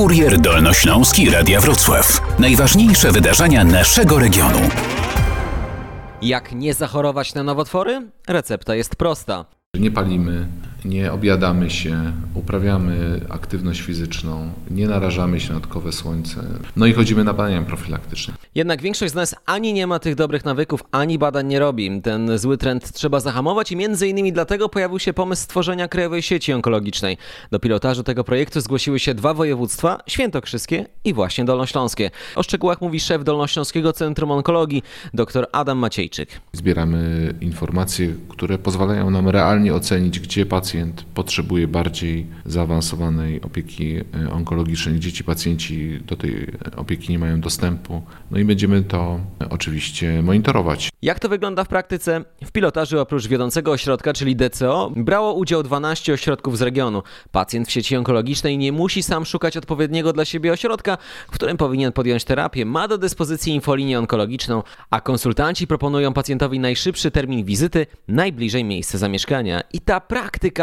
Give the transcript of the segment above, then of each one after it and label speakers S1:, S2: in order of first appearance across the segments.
S1: Kurier Dolnośląski Radia Wrocław. Najważniejsze wydarzenia naszego regionu.
S2: Jak nie zachorować na nowotwory? Recepta jest prosta.
S3: Nie palimy, nie objadamy się, uprawiamy aktywność fizyczną, nie narażamy się na dodatkowe słońce, no i chodzimy na badania profilaktyczne.
S2: Jednak większość z nas ani nie ma tych dobrych nawyków, ani badań nie robi. Ten zły trend trzeba zahamować i między innymi dlatego pojawił się pomysł stworzenia krajowej sieci onkologicznej. Do pilotażu tego projektu zgłosiły się dwa województwa, świętokrzyskie i właśnie dolnośląskie. O szczegółach mówi szef Dolnośląskiego Centrum Onkologii, dr Adam Maciejczyk.
S3: Zbieramy informacje, które pozwalają nam realnie ocenić, gdzie pacjent potrzebuje bardziej zaawansowanej opieki e, onkologicznej, gdzie ci pacjenci do tej opieki nie mają dostępu. No i będziemy to oczywiście monitorować.
S2: Jak to wygląda w praktyce? W pilotażu oprócz wiodącego ośrodka, czyli DCO, brało udział 12 ośrodków z regionu. Pacjent w sieci onkologicznej nie musi sam szukać odpowiedniego dla siebie ośrodka, w którym powinien podjąć terapię. Ma do dyspozycji infolinię onkologiczną, a konsultanci proponują pacjentowi najszybszy termin wizyty najbliżej miejsca zamieszkania. I ta praktyka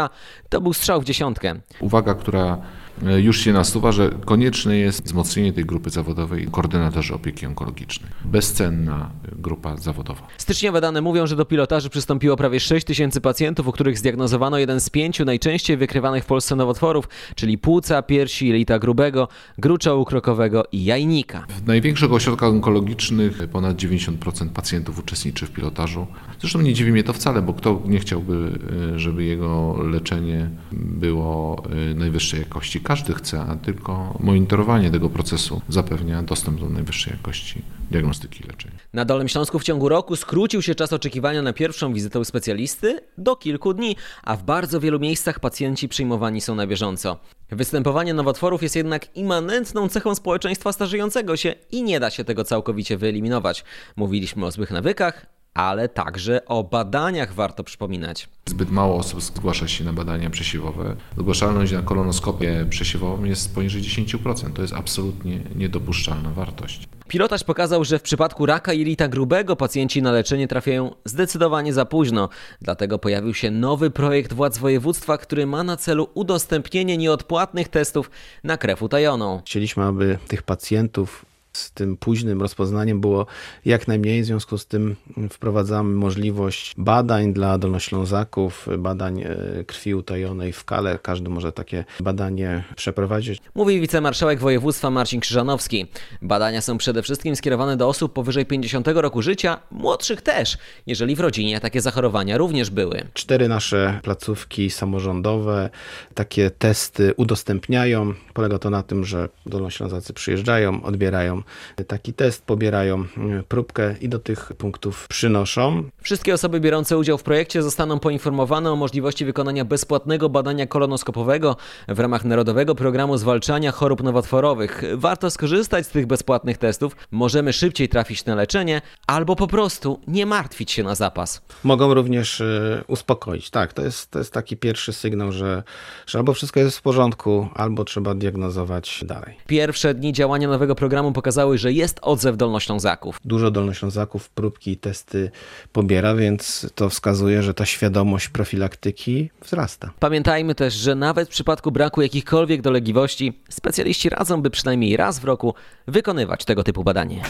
S2: to był strzał w dziesiątkę.
S3: Uwaga, która już się nasuwa, że konieczne jest wzmocnienie tej grupy zawodowej koordynatorzy opieki onkologicznej. Bezcenna grupa zawodowa.
S2: Styczniowe dane mówią, że do pilotażu przystąpiło prawie 6 tysięcy pacjentów, u których zdiagnozowano jeden z pięciu najczęściej wykrywanych w Polsce nowotworów, czyli płuca, piersi, jelita grubego, grucza ukrokowego i jajnika.
S3: W największych ośrodkach onkologicznych ponad 90% pacjentów uczestniczy w pilotażu. Zresztą nie dziwi mnie to wcale, bo kto nie chciałby, e, żeby jego leczenie było e, najwyższej jakości. Każdy chce, a tylko monitorowanie tego procesu zapewnia dostęp do najwyższej jakości diagnostyki i leczenia.
S2: Na Dolnym Śląsku w ciągu roku skrócił się czas oczekiwania na pierwszą wizytę u specjalisty do kilku dni, a w bardzo wielu miejscach pacjenci przyjmowani są na bieżąco. Występowanie nowotworów jest jednak immanentną cechą społeczeństwa starzejącego się i nie da się tego całkowicie wyeliminować. Mówiliśmy o złych nawykach, ale także o badaniach warto przypominać.
S3: Zbyt mało osób zgłasza się na badania przesiewowe. Zgłaszalność na kolonoskopię przesiewową jest poniżej 10%. To jest absolutnie niedopuszczalna wartość.
S2: Pilotaż pokazał, że w przypadku raka jelita grubego pacjenci na leczenie trafiają zdecydowanie za późno. Dlatego pojawił się nowy projekt władz województwa, który ma na celu udostępnienie nieodpłatnych testów na krew utajoną.
S4: Chcieliśmy, aby tych pacjentów z tym późnym rozpoznaniem było jak najmniej. W związku z tym wprowadzamy możliwość badań dla dolnoślązaków, badań e, krwi utajonej w kale. Każdy może takie badanie przeprowadzić.
S2: Mówi wicemarszałek województwa Marcin Krzyżanowski. Badania są przede wszystkim skierowane do osób powyżej 50 roku życia, młodszych też, jeżeli w rodzinie takie zachorowania również były.
S4: Cztery nasze placówki samorządowe takie testy udostępniają. Polega to na tym, że dolnoślązacy przyjeżdżają, odbierają taki test, pobierają mm, próbkę i do tych punktów przynoszą.
S2: Wszystkie osoby biorące udział w projekcie zostaną poinformowane o możliwości wykonania bezpłatnego badania kolonoskopowego w ramach Narodowego Programu Zwalczania Chorób Nowotworowych. Warto skorzystać z tych bezpłatnych testów, możemy szybciej trafić na leczenie albo po prostu nie martwić się na zapas.
S4: Mogą również y, uspokoić. Tak, to jest, to jest taki pierwszy sygnał, że, że albo wszystko jest w porządku, albo trzeba diagnozować dalej.
S2: Pierwsze dni działania nowego programu pokazały, że jest odzew dolnoślązaków.
S4: Dużo dolnoślązaków próbki i testy pobiera, więc to wskazuje, że ta świadomość profilaktyki wzrasta.
S2: Pamiętajmy też, że nawet w przypadku braku jakichkolwiek dolegliwości, specjaliści radzą, by przynajmniej raz w roku wykonywać tego typu badanie.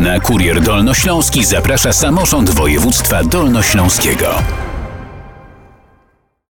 S1: Na Kurier Dolnośląski zaprasza samorząd województwa dolnośląskiego.